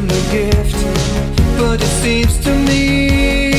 him a gift, but it seems to me.